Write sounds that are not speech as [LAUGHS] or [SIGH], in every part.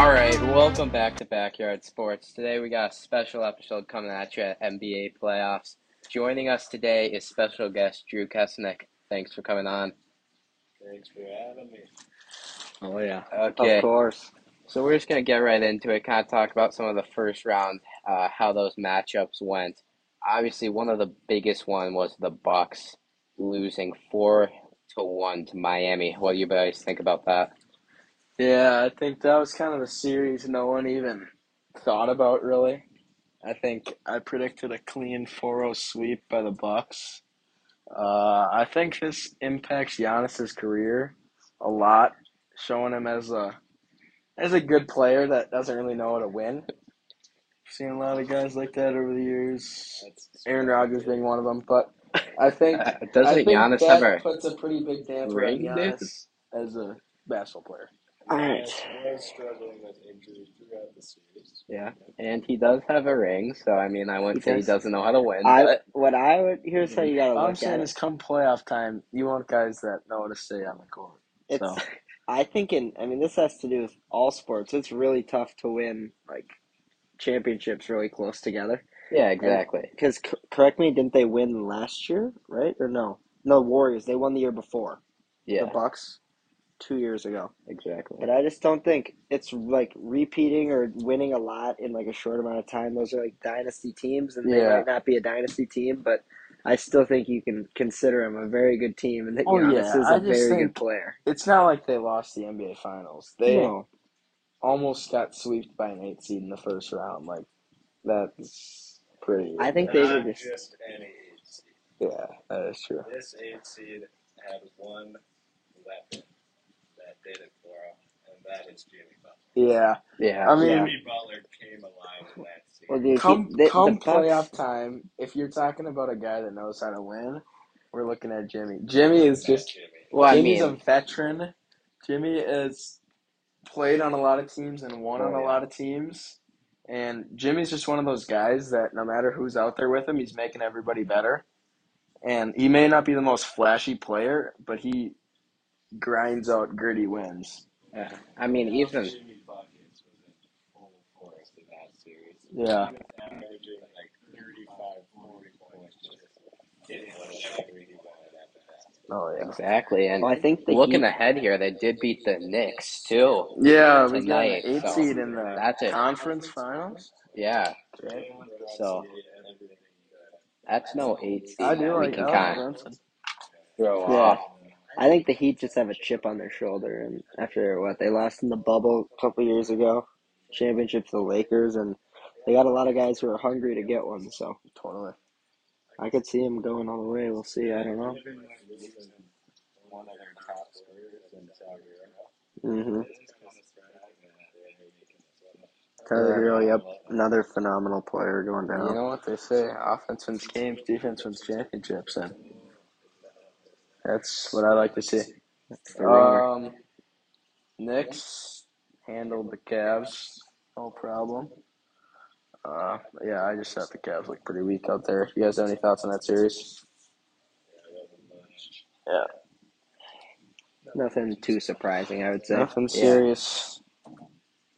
All right, welcome back to Backyard Sports. Today we got a special episode coming at you at NBA playoffs. Joining us today is special guest Drew Kessenich. Thanks for coming on. Thanks for having me. Oh yeah, Okay, of course. so we're just gonna get right into it. Kind of talk about some of the first round, uh, how those matchups went. Obviously, one of the biggest one was the Bucks losing four to one to Miami. What do you guys think about that? Yeah, I think that was kind of a series no one even thought about really. I think I predicted a clean 4-0 sweep by the Bucks. Uh, I think this impacts Giannis's career a lot, showing him as a as a good player that doesn't really know how to win. Seen a lot of guys like that over the years. Aaron Rodgers being one of them, but I think [LAUGHS] doesn't think Giannis that a puts a pretty big damper on dude? Giannis as a basketball player. I was, was struggling with injury throughout the series. yeah? And he does have a ring, so I mean, I wouldn't He say he does. doesn't know how to win, I but what I would here's how you gotta mm-hmm. All I'm look saying at is, it. come playoff time, you want guys that know how to stay on the court. It's So [LAUGHS] I think in I mean this has to do with all sports. It's really tough to win like championships really close together. yeah, exactly. Because c- correct me, didn't they win last year? Right or no? No, Warriors. They won the year before. Yeah, The Bucks, two years ago. exactly. But I just don't think it's like repeating or winning a lot in like a short amount of time. Those are like dynasty teams, and they Yeah. might not be a dynasty team, but I still think you can consider them a very good team, and that Oh, Giannis yeah, is I a just very good player. it's not like they lost the NBA Finals. They No. almost got swept by an eight seed in the first round. Like that's pretty. I think they were just just any eight seed. yeah, that is true. This eight seed had one weapon that did it for him, and that is Jimmy Butler. Yeah, Yeah, I mean, Jimmy Butler came alive in that series. well, dude, come the- the come Bucks- playoff time, if you're talking about a guy that knows how to win, we're looking at Jimmy. Jimmy is just Jimmy. well, I Jimmy's mean, a veteran. Jimmy has played on a lot of teams and won Oh, on a oh, yeah. lot of teams. And Jimmy's just one of those guys that no matter who's out there with him, he's making everybody better. And he may not be the most flashy player, but he grinds out gritty wins. yeah. I mean, even Jimmy Buckets was in full force in that series. Yeah. He was averaging like 35, 40 points, just getting whatever he wanted after. Oh exactly, and Well, I think the looking Heat- ahead here, they did beat the Knicks too. Yeah, we got an eight so seed in the that's it. conference finals. Yeah, Right? So- uh, that's no eight seed. I do that we like can that. kind of throw Yeah. off. I think the Heat just have a chip on their shoulder, and after what they lost in the bubble a couple years ago, championship to the Lakers, and they got a lot of guys who are hungry to get one. So Totally. I could see them going all the way. We'll see. I don't know. Well. Tyler Herro, yep, another phenomenal player going down. You know what they say: offense wins games, defense wins championships, and that's what I like to see. That's. Um, Knicks handled the Cavs, no problem. Uh, yeah, I just thought the Cavs looked pretty weak out there. You guys have any thoughts on that series? Yeah, Nothing too surprising, I would say. nothing Yeah. serious.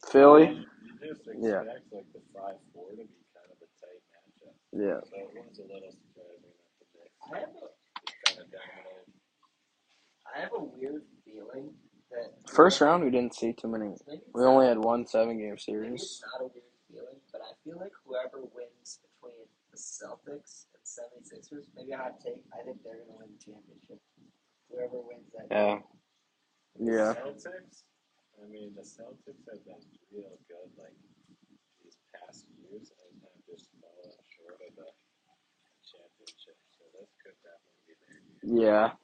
Philly, You just Yeah. like the five four to be kind of a tight matchup. yeah, So it was a little surprising that the Knicks I have a, kind of dominated. I have a weird feeling that first round we didn't see too many. We only had one seven game series. it's not a weird feeling, but I feel like whoever wins between the Celtics and 76ers, maybe a hot take, I think they're gonna win the championship. Whoever wins that Yeah, Yeah, Celtics. I mean, the Celtics have been real good like these past years and have just fallen short of the championship. So this could definitely be their year. yeah.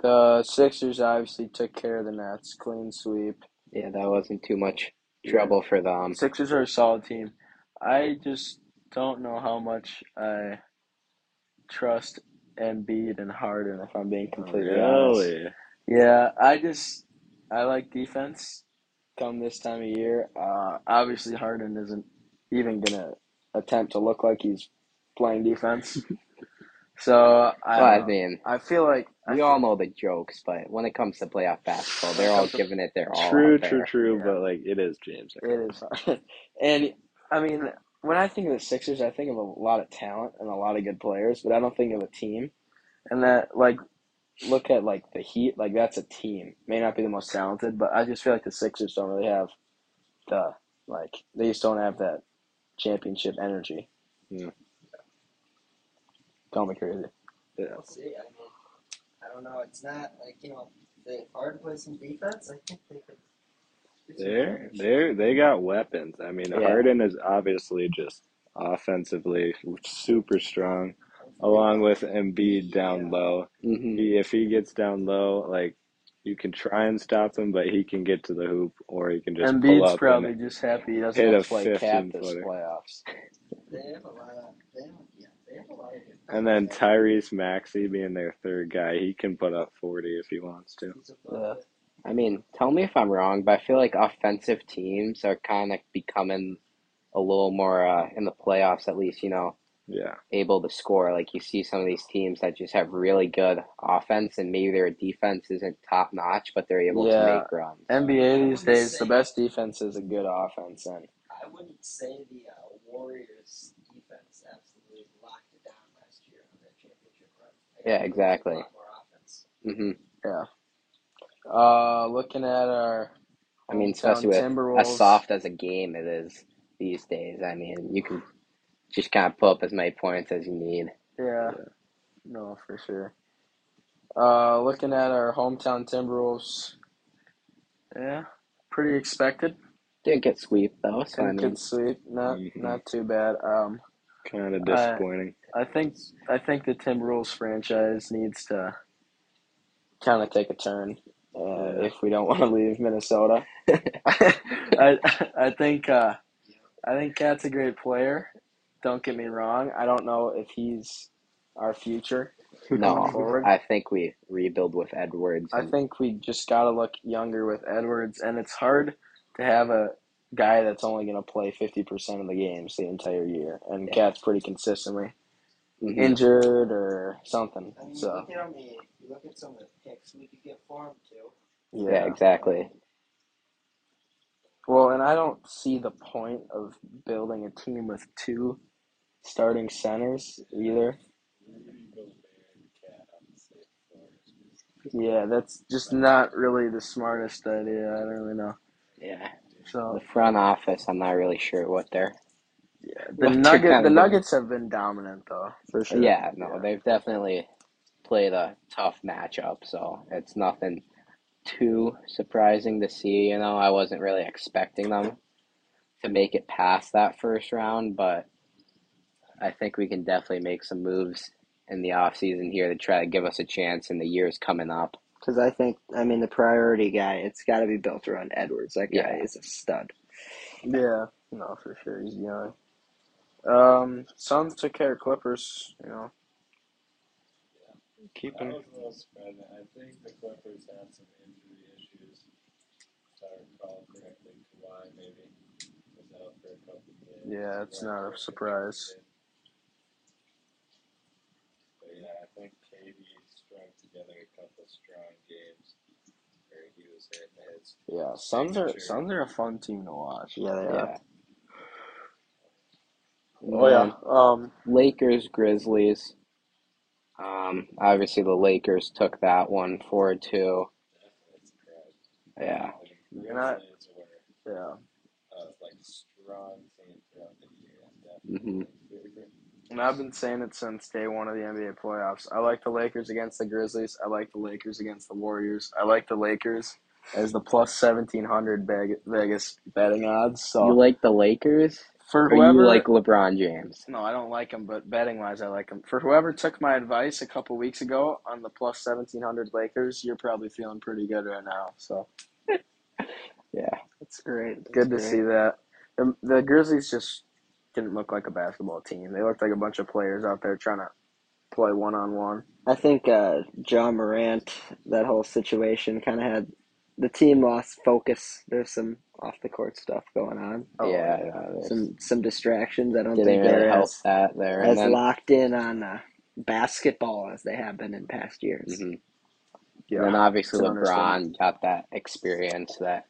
The Sixers obviously took care of the Nets, clean sweep. yeah, that wasn't too much trouble for them. Sixers are a solid team. I just don't know how much I trust Embiid and Harden if I'm being completely honest. Yeah, I just I like defense come this time of year. Uh, obviously Harden isn't even gonna attempt to look like he's playing defense. [LAUGHS] So I, Well, I mean, I feel like we feel- all know the jokes, but when it comes to playoff basketball, they're all giving it their all. True, true, there. true. Yeah. But like, it is James. It is [LAUGHS] and I mean, when I think of the Sixers, I think of a lot of talent and a lot of good players, but I don't think of a team. And that, like, look at like the Heat, like that's a team. May not be the most talented, but I just feel like the Sixers don't really have the like they just don't have that championship energy. Yeah. Call me crazy. Yeah. We'll see. I mean, I don't know. It's not like you know, they hard to play some defense. I think they could. do some They're they're they got weapons. I mean, Yeah. Harden is obviously just offensively super strong, along with Embiid down low. hmm He, if he gets down low, like you can try and stop him, but he can get to the hoop, or he can just pull Embiid's up probably and just happy he doesn't hit have a to play KAT 15 this footer. playoffs. They have a lot of. They have, yeah, they have a lot of good. And then. Tyrese Maxey being their third guy, he can put up forty if he wants to. He's above it. I mean, tell me if I'm wrong, but I feel like offensive teams are kind of becoming a little more uh, in the playoffs, at least. You know, Yeah, able to score. Like you see some of these teams that just have really good offense, and maybe their defense isn't top notch, but they're able Yeah. to make runs. NBA these days, the best defense is a good offense, and I wouldn't say the uh, Warriors defense absolutely locked it down last year on their championship run. I Yeah, exactly. A lot more offense. hmm uh, looking at our, I mean, especially with as soft as a game it is these days. I mean, you can just kind of put up as many points as you need. Yeah, no, for sure. Uh, looking at our hometown Timberwolves, yeah, pretty expected. Didn't get sweep though, so I Couldn't mean, get sweep, not Mhm. not too bad. Um, kind of I- disappointing. I think I think the Timberwolves franchise needs to kind of take a turn uh, if we don't [LAUGHS] want to leave Minnesota. [LAUGHS] I I think uh, I think KAT's a great player. Don't get me wrong. I don't know if he's our future [LAUGHS] no, forward. I think we rebuild with Edwards. I think we just got to look younger with Edwards, and it's hard to have a guy that's only going to play 50% of the games the entire year. And Yeah. KAT's pretty consistently Mhm. injured or something. I mean, you So, look at how you look at some of the picks we could get for him too. yeah. yeah, exactly. Well, and I don't see the point of building a team with two starting centers either. Rudy Gobert and Cat on the same floor. Yeah, that's just not really the smartest idea. I don't really know. Yeah, So, the front office, I'm not really sure what they're. yeah, the What they're Nugget, kinda the doing. Nuggets have been dominant though, for sure. Yeah, no, Yeah. they've definitely played a tough matchup, so it's nothing too surprising to see. You know, I wasn't really expecting them to make it past that first round, but I think we can definitely make some moves in the off season here to try to give us a chance in the years coming up. Because I think, I mean, the priority guy, it's got to be built around Edwards. That guy Yeah. is a stud. Yeah, no, for sure. He's young. Um, Suns took care of Clippers. You know, I keeping. was a little surprised. I think the Clippers had some injury issues. If I recall correctly, Kawhi maybe was out for a couple games. Yeah, it's not a surprise. But yeah, I think KD strung together a couple strong games where he was hitting his. Yeah, Suns are Suns are a fun team to watch. Yeah, they are. Yeah. Oh yeah. Um, Lakers Grizzlies. Um, obviously the Lakers took that one four two. Definitely surprised. Yeah. You're not- yeah. uh, like strong team throughout the year. hmm Definitely. And I've been saying it since day one of the NBA playoffs. I like the Lakers against the Grizzlies. I like the Lakers against the Warriors. I like the Lakers as the plus seventeen hundred Vegas betting odds. So You like the Lakers? for Or whoever you like LeBron James? No, I don't like him, but betting wise, I like him. For whoever took my advice a couple weeks ago on the plus seventeen hundred Lakers, you're probably feeling pretty good right now. So [LAUGHS] Yeah. That's great. That's good to great. see that. The, the Grizzlies just didn't look like a basketball team. They looked like a bunch of players out there trying to play one on one. I think uh, Ja Morant, that whole situation kind of had the team lost focus. There's some off the court stuff going on. Oh, yeah. yeah. Some some distractions. I don't think they're help as, that there. as then locked in on uh, basketball as they have been in past years. hmm Yeah. And obviously LeBron got that experience that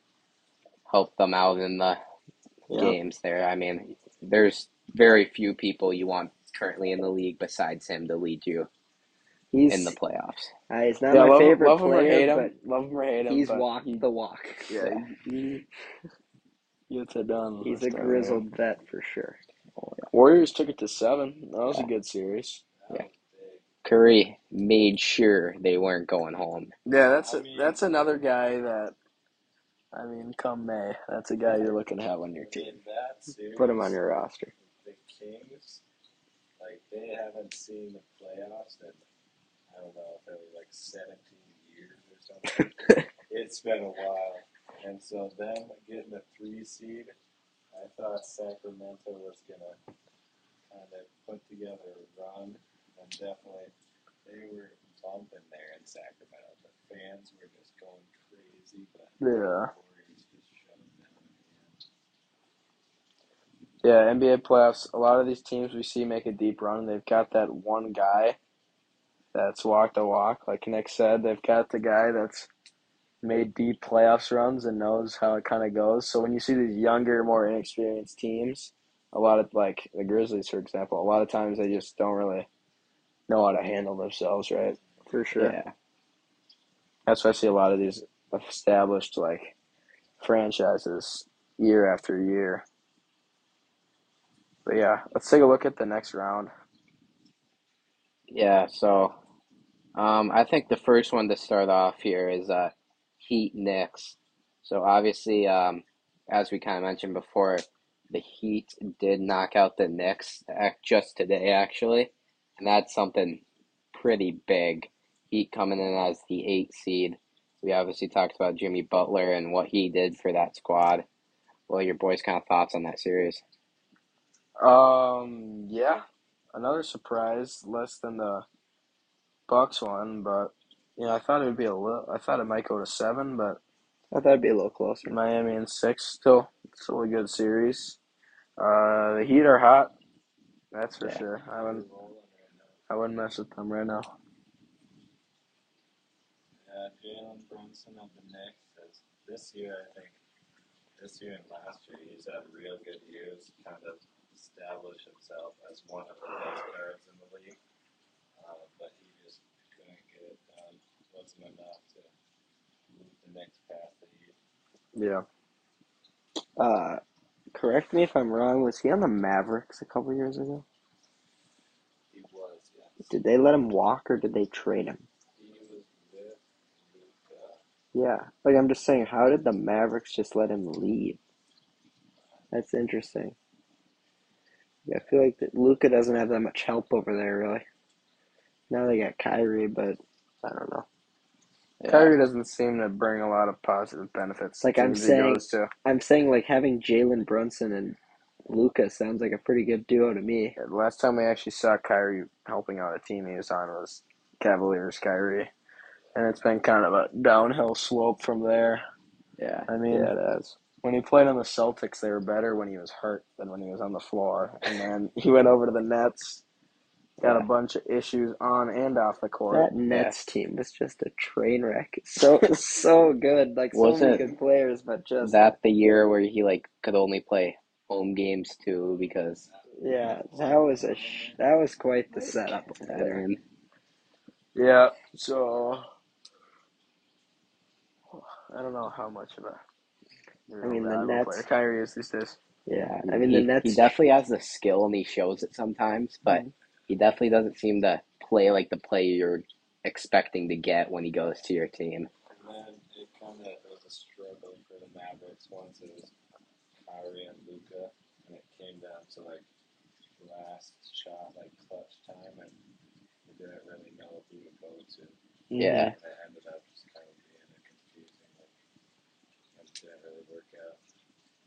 helped them out in the Yeah. games there. I mean, there's very few people you want currently in the league besides him to lead you He's in the playoffs. uh, he's not Yeah, my love, favorite love him or hate player, him, love him or hate him. he's but walked he- the walk. Yeah, he gets it done. He's a this time, grizzled vet for sure. Warriors took it to seven. That was a good series. Yeah. Curry made sure they weren't going home. Yeah, that's I a, mean- that's another guy that. I mean, come May, that's a guy you're looking to have on your team. In that series, Put him on your roster. the Kings, like they haven't seen the playoffs in I don't know if it was like 17 years or something. [LAUGHS] it's been a while, and so them getting a three seed, I thought Sacramento was gonna kind of put together a run, and definitely they were bumping there in Sacramento. The fans were just going crazy, but Yeah. the Warriors just shut them down. Yeah, NBA playoffs. A lot of these teams we see make a deep run. They've got that one guy that's walked the walk, like Nick said. They've got the guy that's made deep playoffs runs and knows how it kind of goes. So when you see these younger, more inexperienced teams, a lot of like the Grizzlies, for example, a lot of times they just don't really know how to handle themselves, right? For sure. Yeah. That's why I see a lot of these established like franchises year after year. But yeah, let's take a look at the next round. Yeah, so um, I think the first one to start off here is uh, Heat Knicks. So obviously, um, as we kind of mentioned before, the Heat did knock out the Knicks just today, actually, and that's something pretty big. Heat coming in as the eight seed. We obviously talked about Jimmy Butler and what he did for that squad. Well, your boys' kind of thoughts on that series? Um, yeah, another surprise, less than the Bucks one, but you know, I thought it would be a little. I thought it might go to seven, but I thought it'd be a little closer. Miami and six still, still a good series. Uh, the Heat are hot, that's for Yeah. sure. I wouldn't, rolling right now. I wouldn't mess with them right now. Yeah, Jalen Brunson of the Knicks has this year, I think, this year and last year, he's had real good years, kind of established himself as one of the best guards in the league. Uh, but he just couldn't get it done. Wasn't enough to move the Knicks past the Heat. Yeah. Uh, correct me if I'm wrong. Was he on the Mavericks a couple years ago? He was, yes. Did they let him walk or did they trade him? He was with Luka. Yeah, like I'm just saying, how did the Mavericks just let him leave? That's interesting. Yeah, I feel like Luka doesn't have that much help over there, really. Now they got Kyrie, but I don't know. Yeah. Kyrie doesn't seem to bring a lot of positive benefits. to Like I'm saying-. I'm saying like having Jalen Brunson and Luka sounds like a pretty good duo to me. Yeah, the last time we actually saw Kyrie helping out a team he was on was Cavaliers Kyrie, and it's been kind of a downhill slope from there. Yeah. I mean, Yeah, it is. When he played on the Celtics, they were better when he was hurt than when he was on the floor. And then he went over to the Nets, got Yeah. a bunch of issues on and off the court. That Nets team was just a train wreck. [LAUGHS] So so good, like so many it good players, but just that the year where he like could only play home games too because yeah, that was a sh- that was quite the setup over I there. Yeah, so I don't know how much of a I mean, the valuable Nets- player Kyrie is these days. Yeah, I mean he, the Nets. he definitely has the skill and he shows it sometimes, but Mhm. he definitely doesn't seem to play like the play you're expecting to get when he goes to your team. And then it kind of was a struggle for the Mavericks once it was Kyrie and Luka, and it came down to like last shot, like clutch time, and they didn't really know who to go to. Yeah. And it ended up just kind of being a confusing, like, it didn't really work out.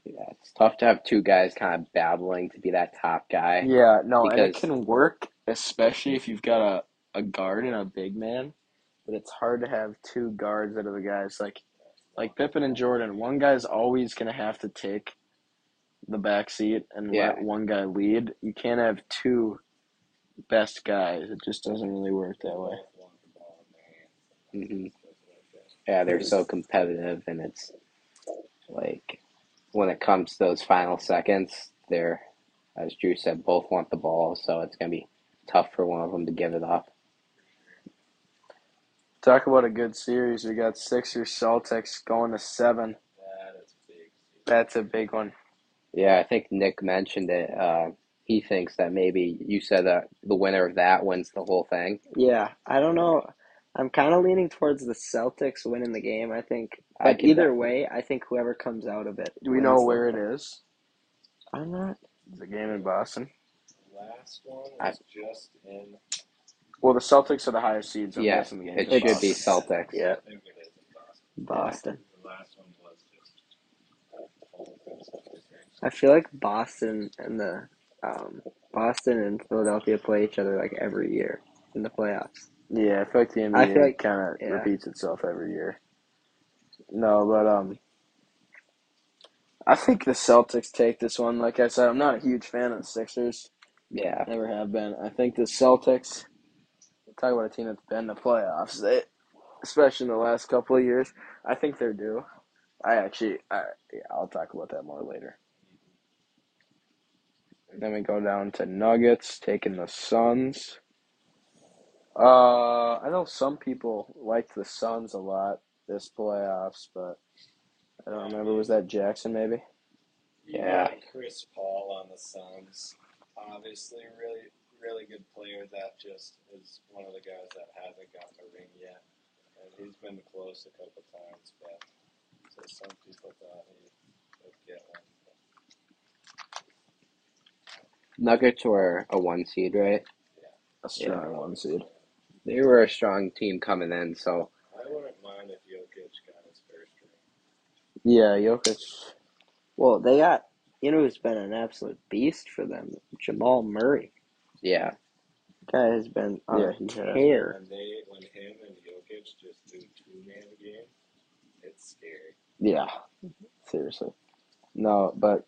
Yeah, it's tough to have two guys kind of battling to be that top guy. Yeah, no, and it can work, especially if you've got a, a guard and a big man. But it's hard to have two guards that are the guys like like Pippen and Jordan. One guy's always gonna have to take the back seat and Yeah. let one guy lead. You can't have two best guys. It just doesn't really work that way. Both want the ball in their hands. hmm That's what I feel. Yeah, they're so competitive, and it's like when it comes to those final seconds, they're, as Drew said, both want the ball, so it's gonna be tough for one of them to give it up. Talk about a good series. We got Sixers Celtics going to seven. That is big. That's a big one. Yeah, I think Nick mentioned it. Uh, he thinks that maybe you said that the winner of that wins the whole thing. Yeah, I don't know. I'm kind of leaning towards the Celtics winning the game. I think, I but either definitely- way, I think whoever comes out of it. Do we know where it is? I'm not. It's a game in Boston. The last one I- just in. Well, the Celtics are the higher seeds. So I'm Yeah, guessing the game's it in should be Boston. Celtics. Yeah, I think it is in Boston. Boston. The last one was just. Home against the Wizards. I feel like Boston and the um, Boston and Philadelphia play each other like every year in the playoffs. Yeah, I feel like the NBA I feel like- kind of yeah. repeats itself every year. No, but um, I think the Celtics take this one. Like I said, I'm not a huge fan of the Sixers. Yeah, Never have been. I think the Celtics. Talk about a team that's been in the playoffs. They, especially in the last couple of years, I think they're due. I actually, I, yeah, I'll talk about that more later. Then we go down to Nuggets taking the Suns. Uh, I know some people liked the Suns a lot this playoffs, but I don't remember. Was that Jackson maybe? You Yeah. Chris Paul on the Suns. Obviously, really, really good player. That just is one of the guys that hasn't gotten a ring yet, and he's been close a couple times. But so some people thought he would get one. Nuggets were a one seed, right? Yeah. A strong one seed. They were a strong team coming in, so I wouldn't mind if Jokic got his first ring. Yeah, Jokic. Well, they got you know who's been an absolute beast for them, Jamal Murray. yeah, Guy has been on Yeah, a tear. When they, when him and Jokic just do two man game, it's scary. Yeah, seriously. No, but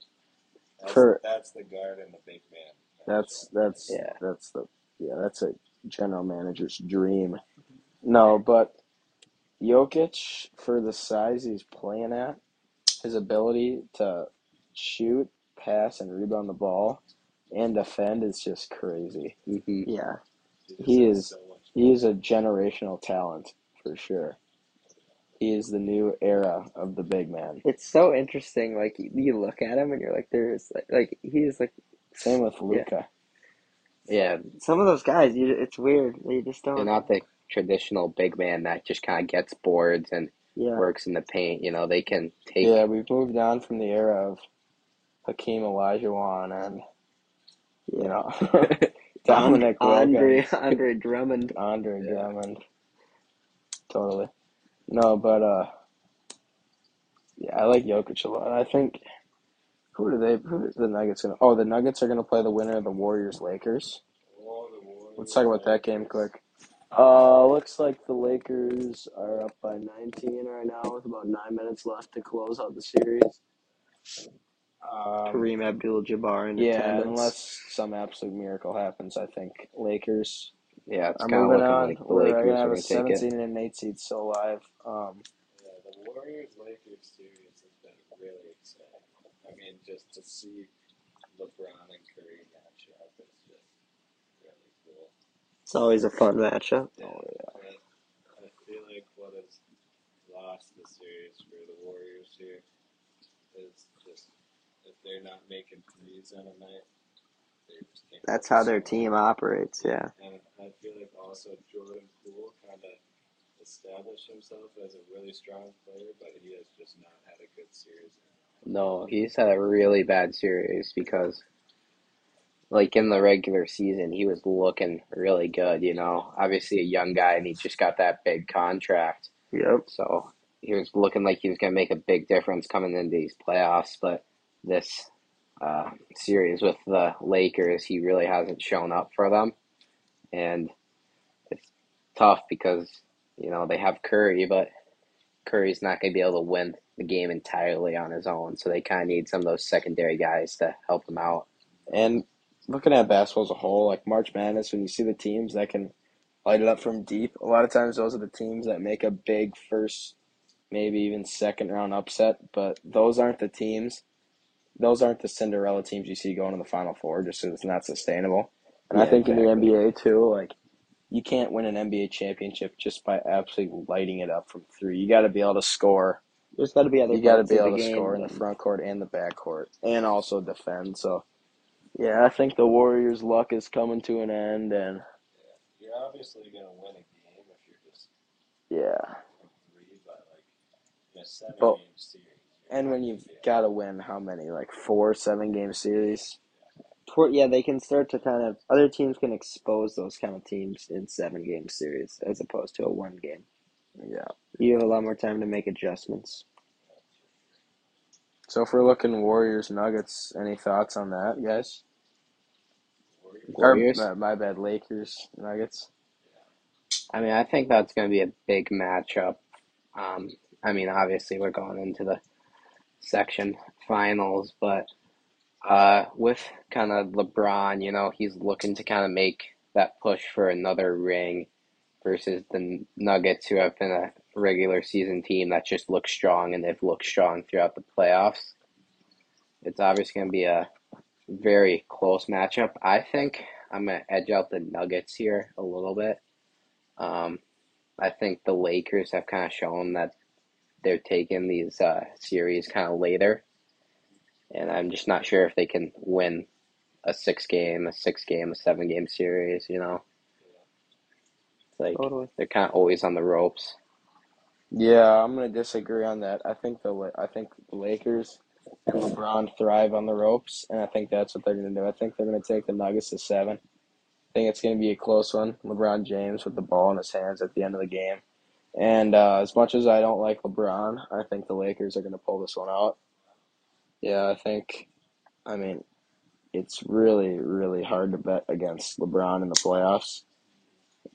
That's, For- that's the guard and the big man. that's that's Yeah. that's the yeah that's a general manager's dream. No, but Jokic for the size he's playing at, his ability to shoot, pass, and rebound the ball and defend is just crazy. hmm Yeah, he is- He is a generational talent for sure. He is the new era of the big man. it's so interesting. Like you, you look at him and you're like, there's like, like he's like Same with Luka. Yeah. some of those guys. You, it's weird. They just don't. They're not the traditional big man that just kind of gets boards and yeah, works in the paint. You know, they can take. Yeah, we've moved on from the era of Hakeem Olajuwon and you know [LAUGHS] [LAUGHS] Dominic Andre Wilkins, Andre Drummond. Andre Yeah. Drummond. Totally. No, but uh, yeah, I like Jokic a lot. I think who do they? Who are the Nuggets gonna? Oh, the Nuggets are gonna play the winner of the Warriors Lakers. The Warriors, Let's talk about that game quick. Uh, looks like the Lakers are up by 19 right now with about nine minutes left to close out the series. Um, Kareem Abdul-Jabbar in yeah, attendance. unless some absolute miracle happens, I think Lakers Yeah, it's are kind of moving looking on. like the We're Lakers gonna are have going a to take it. 17 and an 8 seed still alive. Um, Yeah, the Warriors Lakers series has been really exciting. Mean, just to see LeBron and Curry match up is just really cool. It's always a fun matchup. oh yeah, I feel like what has lost the series for the Warriors here is just if they're not making threes on a night, they just can't. That's how their team operates. Yeah. And I feel like also Jordan Poole kind of established himself as a really strong player, but he has just not had a good series. No, he's had a really bad series because, like in the regular season, he was looking really good. You know, obviously a young guy, and he just got that big contract, Yep. so he was looking like he was going to make a big difference coming into these playoffs. But this uh, series with the Lakers, he really hasn't shown up for them, and it's tough because you know they have Curry, but Curry's not going to be able to win the game entirely on his own. So they kind of need some of those secondary guys to help him out. and looking at basketball as a whole, like March Madness, when you see the teams that can light it up from deep, a lot of times those are the teams that make a big first, maybe even second round upset. But those aren't the teams. Those aren't the Cinderella teams you see going to the Final Four, just because it's not sustainable. And I Yeah, think in the. NBA too, like you can't win an NBA championship just by absolutely lighting it up from three. You got to be able to score. There's got to be other You got to be able to game. score in the front court and the back court, and also defend. So, yeah, I think the Warriors' luck is coming to an end, and You're obviously gonna win a game if you're just yeah, three, but like seven But- game series. and when you've be got to win, how many? Like four, seven game series. Toward, yeah, they can start to kind of other teams can expose those kind of teams in seven game series as opposed to a one game. Yeah. You have a lot more time to make adjustments. So if we're looking Warriors Nuggets, any thoughts on that, guys? Warriors. Or, my, my bad, Lakers Nuggets. I mean, I think that's going to be a big matchup. Um, I mean, obviously, we're going into the section finals, but uh, with kind of LeBron, you know, he's looking to kind of make that push for another ring versus the Nuggets, who have been a regular season team that just looks strong and they've looked strong throughout the playoffs. It's obviously going to be a very close matchup. I think I'm going to edge out the Nuggets here a little bit. Um, I think the Lakers have kind of shown that they're taking these uh, series kind of later, and I'm just not sure if they can win a six game, a six game, a seven game series. You know, like Totally. they're kind of always on the ropes. Yeah, I'm gonna disagree on that. I think the I think the Lakers and LeBron thrive on the ropes, and I think that's what they're gonna do. I think they're gonna take the Nuggets to seven. I think it's gonna be a close one. LeBron James with the ball in his hands at the end of the game, and uh, as much as I don't like LeBron, I think the Lakers are gonna pull this one out. Yeah, I think. I mean, it's really really hard to bet against LeBron in the playoffs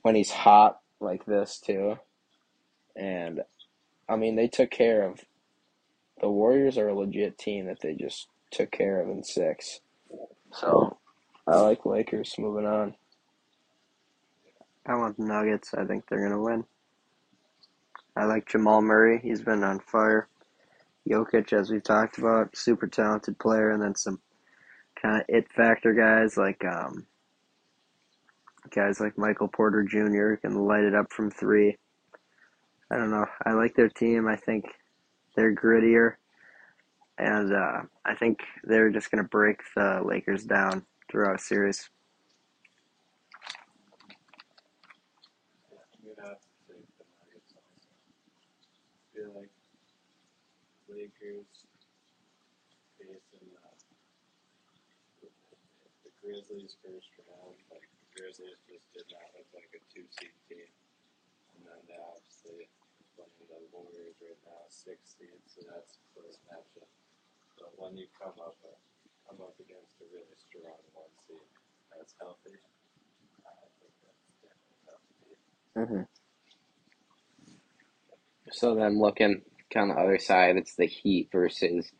when he's hot like this too. And I mean, they took care of the Warriors are a legit team that they just took care of in six. So I like Lakers moving on. I want the Nuggets. I think they're gonna win. I like Jamal Murray. He's been on fire. Jokic, as we've talked about, super talented player, and then some kind of it factor guys like um, guys like Michael Porter Jr. can light it up from three. I don't know. I like their team. I think they're grittier, and uh, I think they're just gonna break the Lakers down throughout series. To Lakers facing uh, the Grizzlies first round. Like Grizzlies just did not look like a two seed team, and then they obviously playing the Warriors right now, six seed, so that's a close matchup. But when you come up uh, come up against a really strong one seed that's healthy, I think that's definitely tough to beat. Mm-hmm. So then looking kind of other side, it's the Heat versus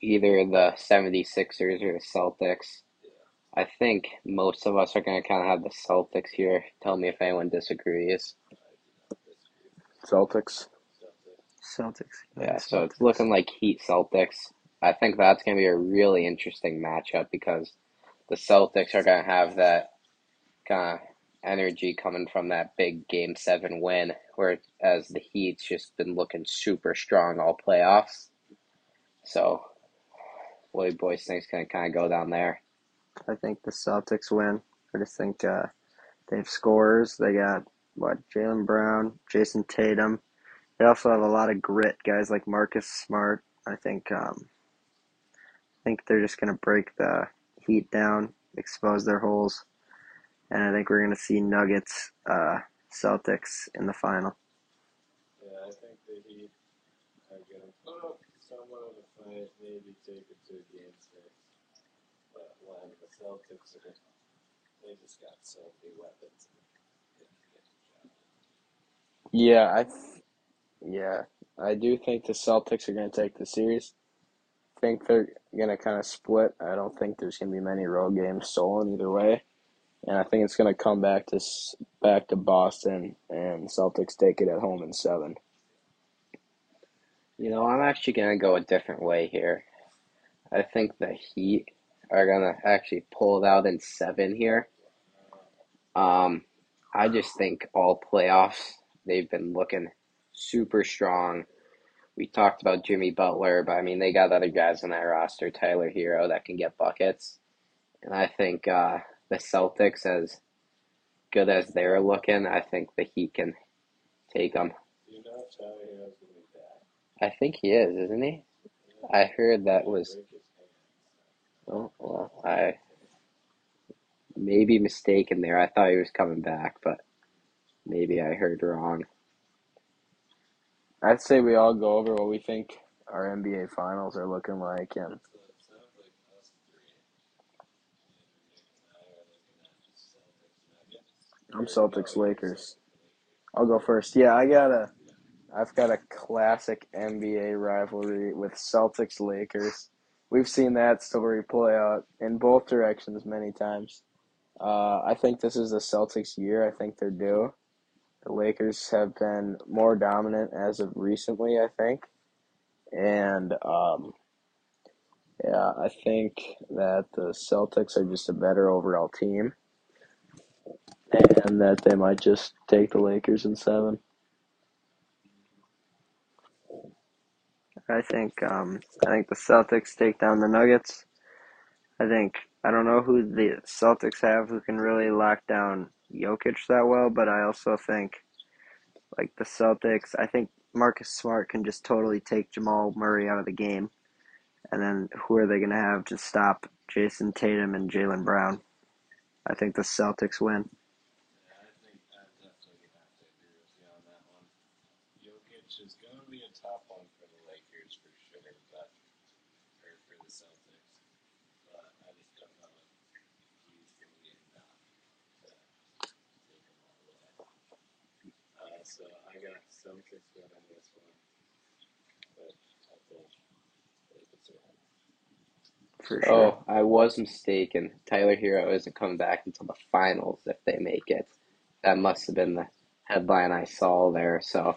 either the 76ers or the Celtics. I think most of us are going to kind of have the Celtics here. Tell me if anyone disagrees. Celtics. Celtics. Yeah, so it's looking like Heat Celtics. I think that's going to be a really interesting matchup because the Celtics are going to have that kind of energy coming from that big Game 7 win, whereas the Heat's just been looking super strong all playoffs. So, what do you boys think is going to kind of go down there? I think the Celtics win. I just think uh, they have scorers. They got what Jaylen Brown, Jayson Tatum. They also have a lot of grit. Guys like Marcus Smart. I think. Um, I think they're just gonna break the Heat down, expose their holes, and I think we're gonna see Nuggets, uh, Celtics in the final. Fight, maybe take it to when the Celtics are, they just got so many weapons. and they get the job. Yeah, I. Th- yeah, I do think the Celtics are going to take the series. I think they're gonna kind of split. I don't think there's gonna be many road games stolen either way, and I think it's gonna come back to back to Boston and Celtics take it at home in seven. You know, I'm actually gonna go a different way here. I think the Heat are gonna actually pull it out in seven here. Um, I just think all playoffs they've been looking super strong. We talked about Jimmy Butler, but I mean they got other guys on that roster, Tyler Herro that can get buckets, and I think uh, the Celtics, as good as they're looking, I think the Heat can take them. You know if Tyler Herro's gonna be back. I think he is, isn't he? I heard that was. Oh, well, I may be mistaken there. I thought he was coming back, but maybe I heard wrong. I'd say we all go over what we think our NBA finals are looking like, and. I'm Celtics Lakers. I'll go first. Yeah, I got a, I've got a classic NBA rivalry with Celtics Lakers. We've seen that story play out in both directions many times. Uh, I think this is the Celtics' year. I think they're due. The Lakers have been more dominant as of recently, I think. And um, yeah, I think that the Celtics are just a better overall team. And that they might just take the Lakers in seven. I think um, I think the Celtics take down the Nuggets. I think I don't know who the Celtics have who can really lock down Jokic that well, but I also think like the Celtics, I think Marcus Smart can just totally take Jamal Murray out of the game. And then who are they going to have to stop Jayson Tatum and Jaylen Brown? I think the Celtics win. Yeah, I think I definitely have to agree with you on that one. Jokic is going to be a top one for the Lakers for sure, but or for the Celtics. But I just don't know if he's going to be enough to take them all the way. Uh, so I got Celtics winning this one, but I think Lakers are winning. For sure. Oh, I was mistaken. Tyler Herro isn't coming back until the finals if they make it. That must have been the headline I saw there. So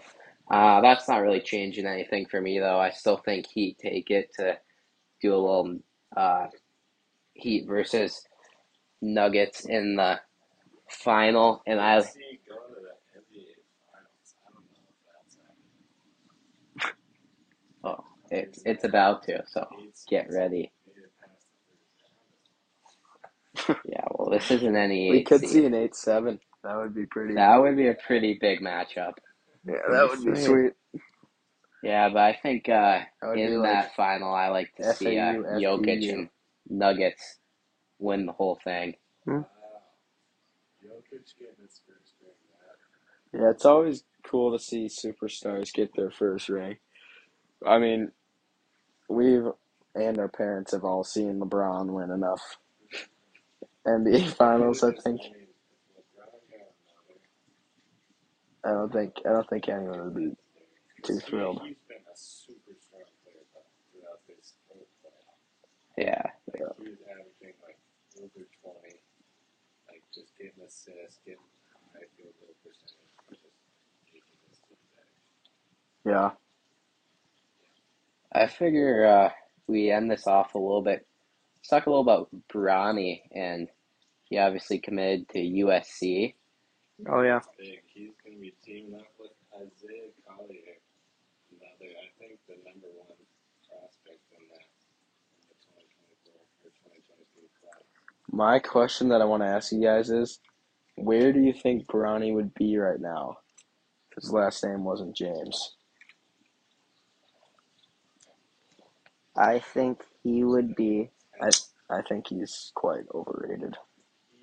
uh, that's not really changing anything for me, though. I still think Heat take it to do a little uh, Heat versus Nuggets in the final, and I see going to the NBA finals. I don't know if that's happening. oh, it's it's about to. So get ready. made it past the first round. Yeah, well, this isn't any We eight could seed. see an eight seven. That would be pretty. That would be a pretty big matchup. yeah, that would be Sweet. sweet. Yeah, but I think uh, That in like that final, I like to see uh, FAU, Jokic and Nuggets win the whole thing. Wow. Jokic getting his first ring. That Yeah, it's always cool to see superstars get their first ring. I mean, we've and our parents have all seen LeBron win enough NBA [LAUGHS] finals. I think. mean, if LeBron got another, I don't think. I don't think anyone would be too thrilled. He's been a super strong player though, throughout this whole playoff. Yeah, Like he was averaging like over twenty, like just getting assists, getting high field goal percentage, and just making his team better. Yeah. I figure uh, we end this off a little bit. Let's talk a little about Bronny, and he obviously committed to USC. Oh yeah. Big. He's gonna be teaming up with Isaiah Collier, another I think the number one prospect in that in the twenty twenty four or twenty twenty three class. My question that I want to ask you guys is, where do you think Bronny would be right now? If his last name wasn't James. I think he would be. I I think he's quite overrated.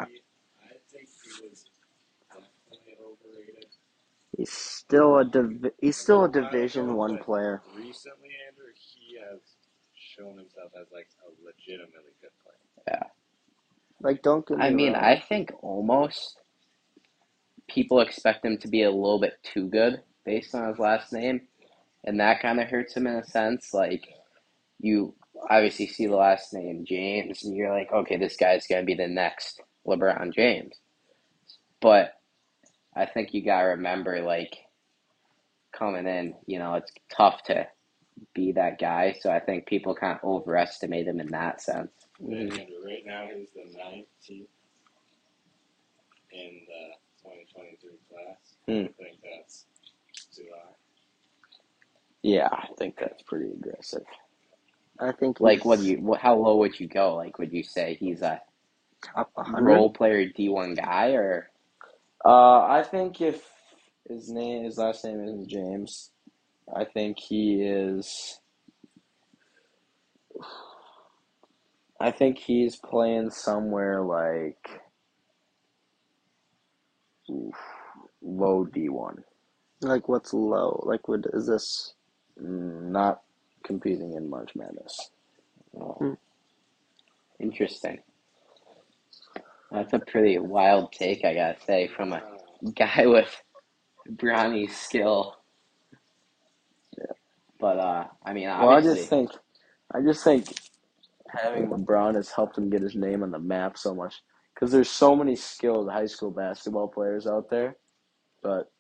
He, I think he was definitely overrated. He's still a div- he's still a But I don't Division One player. Recently, Andrew, he has shown himself as like a legitimately good player. Yeah. Like don't get me I mean, wrong. I think almost people expect him to be a little bit too good based on his last name, and that kind of hurts him in a sense. Like you obviously see the last name James, and you're like, okay, this guy's gonna be the next LeBron James. But I think you gotta remember, like, coming in, you know, it's tough to be that guy. So I think people kind of overestimate him in that sense. And right now he's the 19th in the 2023 class. Hmm. I think that's too high. Yeah, I think that's pretty aggressive. I think Like, what do you? How low would you go? Like, would you say he's a top 100. role player D one guy, or Uh, I think if his name, his last name isn't James, I think he is. I think he's playing somewhere like oof, low D one, Like what's low? Like what is this? not competing in March Madness. oh, interesting? That's a pretty wild take, I gotta say, from a guy [LAUGHS] with Bronny's skill. Yeah. But uh, I mean, Well, I just think, I just think having LeBron has helped him get his name on the map so much because there's so many skilled high school basketball players out there, but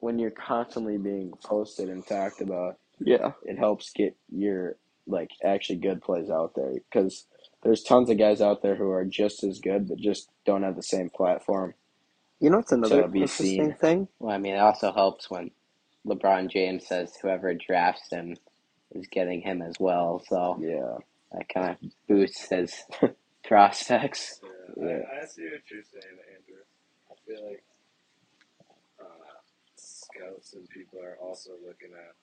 when you're constantly being posted and talked about, Yeah. it helps get your like actually good plays out there because there's tons of guys out there who are just as good but just don't have the same platform. You know it's another To interesting seen. thing? well, I mean, it also helps when LeBron James says whoever drafts him is getting him as well. So Yeah, that kind of boosts his [LAUGHS] prospects. yeah, Yeah. I, I see what you're saying, Andrew. I feel like uh, scouts and people are also looking at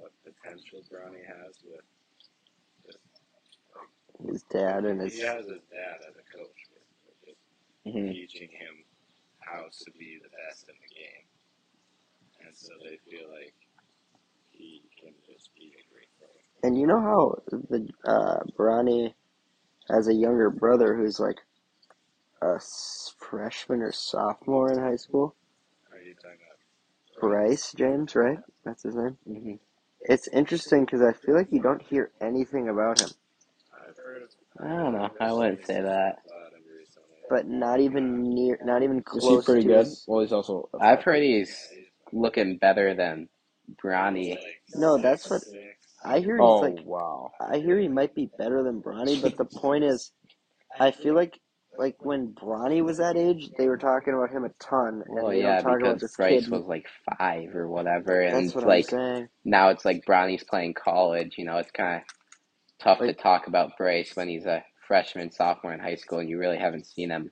what potential Bronny has with His dad and his he has his dad as a coach, basically, just hmm teaching him how to be the best in the game, and so they feel like he can just be a great player. and you know how the uh Bronny has a younger brother who's like a freshman or sophomore in high school. Are you talking about Bryce James, right? That's his name. hmm It's interesting because I feel like you don't hear anything about him, I've heard. I don't know. I wouldn't say that. About him recently. but not even near, not even is close he pretty to good? his- Well, he's also. I've heard he's looking better than Bronny. No, that's what- I hear he's Oh like wow! I hear he might be better than Bronny, but the point is, I feel like like when Bronny was that age, they were talking about him a ton, and Well, yeah, talk because this Bryce kid. was like five or whatever, and That's what like I'm now it's like Bronny's playing college. You know, it's kind of tough Like- to talk about Bryce when he's a freshman, sophomore in high school, and you really haven't seen him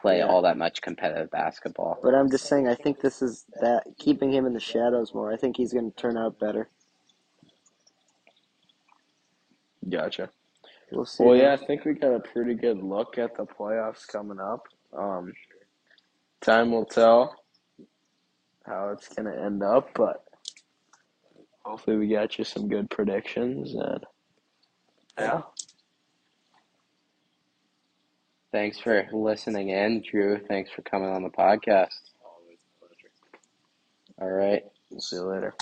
play Yeah. all that much competitive basketball. But I'm just saying, I think this is that keeping him in the shadows more. I think he's going to turn out better. Gotcha. We'll see. Well, yeah, I think we got a pretty good look at the playoffs coming up. Um, time will tell how it's going to end up, but hopefully we got you some good predictions. And yeah, Thanks for listening in, Drew. Thanks for coming on the podcast. Always a pleasure. All right. we'll see you later.